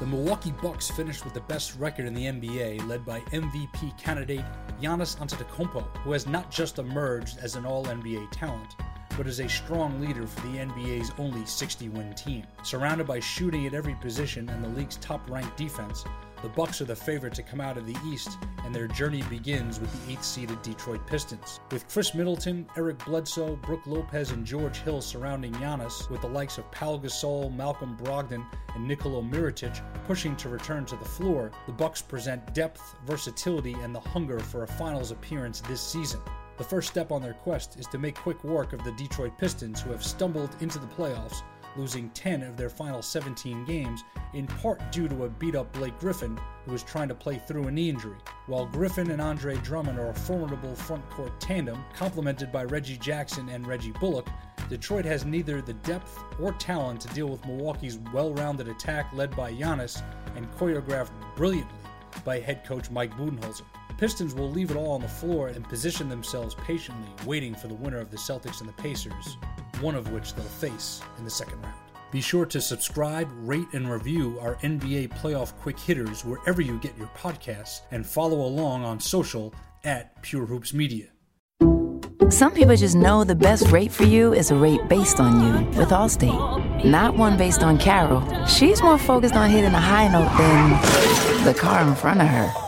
The Milwaukee Bucks finished with the best record in the NBA, led by MVP candidate Giannis Antetokounmpo, who has not just emerged as an All-NBA talent, but is a strong leader for the NBA's only 60-win team. Surrounded by shooting at every position and the league's top-ranked defense, the Bucks are the favorite to come out of the East, and their journey begins with the 8th-seeded Detroit Pistons. With Khris Middleton, Eric Bledsoe, Brook Lopez, and George Hill surrounding Giannis, with the likes of Pau Gasol, Malcolm Brogdon, and Nikola Mirotic pushing to return to the floor, the Bucks present depth, versatility, and the hunger for a finals appearance this season. The first step on their quest is to make quick work of the Detroit Pistons, who have stumbled into the playoffs losing 10 of their final 17 games, in part due to a beat up Blake Griffin who is trying to play through a knee injury. While Griffin and Andre Drummond are a formidable front court tandem, complemented by Reggie Jackson and Reggie Bullock, Detroit has neither the depth or talent to deal with Milwaukee's well rounded attack led by Giannis and choreographed brilliantly by head coach Mike Budenholzer. Pistons will leave it all on the floor and position themselves patiently, waiting for the winner of the Celtics and the Pacers, one of which they'll face in the second round. Be sure to subscribe, rate, and review our NBA playoff quick hitters wherever you get your podcasts and follow along on social at Pure Hoops Media. Some people just know the best rate for you is a rate based on you with Allstate, not one based on Carol. She's more focused on hitting a high note than the car in front of her.